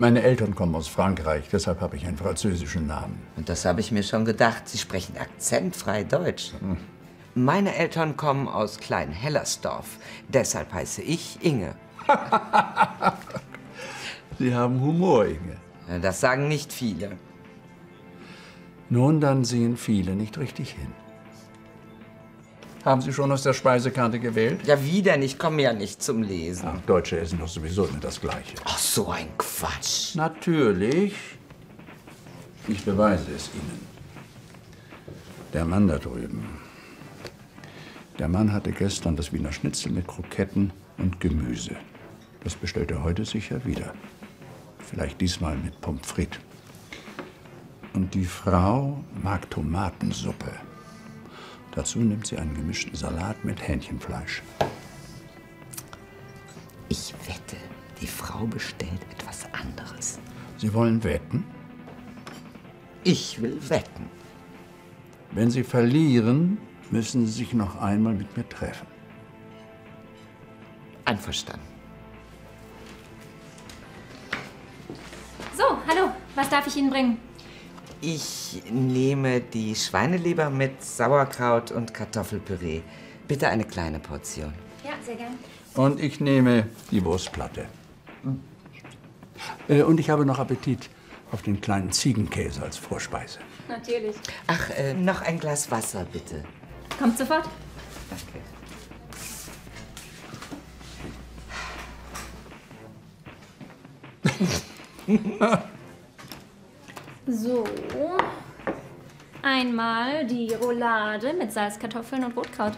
Meine Eltern kommen aus Frankreich, deshalb habe ich einen französischen Namen. Und das habe ich mir schon gedacht. Sie sprechen akzentfrei Deutsch. Meine Eltern kommen aus Klein-Hellersdorf. Deshalb heiße ich Inge. Sie haben Humor, Inge. Das sagen nicht viele. Nun, dann sehen viele nicht richtig hin. Haben Sie schon aus der Speisekarte gewählt? Ja, wieder nicht. Ich komme ja nicht zum Lesen. Ach, Deutsche essen doch sowieso immer das Gleiche. Ach, so ein Quatsch. Natürlich. Ich beweise es Ihnen. Der Mann da drüben. Der Mann hatte gestern das Wiener Schnitzel mit Kroketten und Gemüse. Das bestellt er heute sicher wieder. Vielleicht diesmal mit Pommes frites. Und die Frau mag Tomatensuppe. Dazu nimmt sie einen gemischten Salat mit Hähnchenfleisch. Ich wette, die Frau bestellt etwas anderes. Sie wollen wetten? Ich will wetten. Wenn Sie verlieren, müssen Sie sich noch einmal mit mir treffen. Einverstanden. So, hallo. Was darf ich Ihnen bringen? Ich nehme die Schweineleber mit Sauerkraut und Kartoffelpüree. Bitte eine kleine Portion. Ja, sehr gern. Und ich nehme die Wurstplatte. Äh, Und ich habe noch Appetit auf den kleinen Ziegenkäse als Vorspeise. Natürlich. Ach, äh, noch ein Glas Wasser, bitte. Kommt sofort. Danke. So. Einmal die Roulade mit Salzkartoffeln und Rotkraut.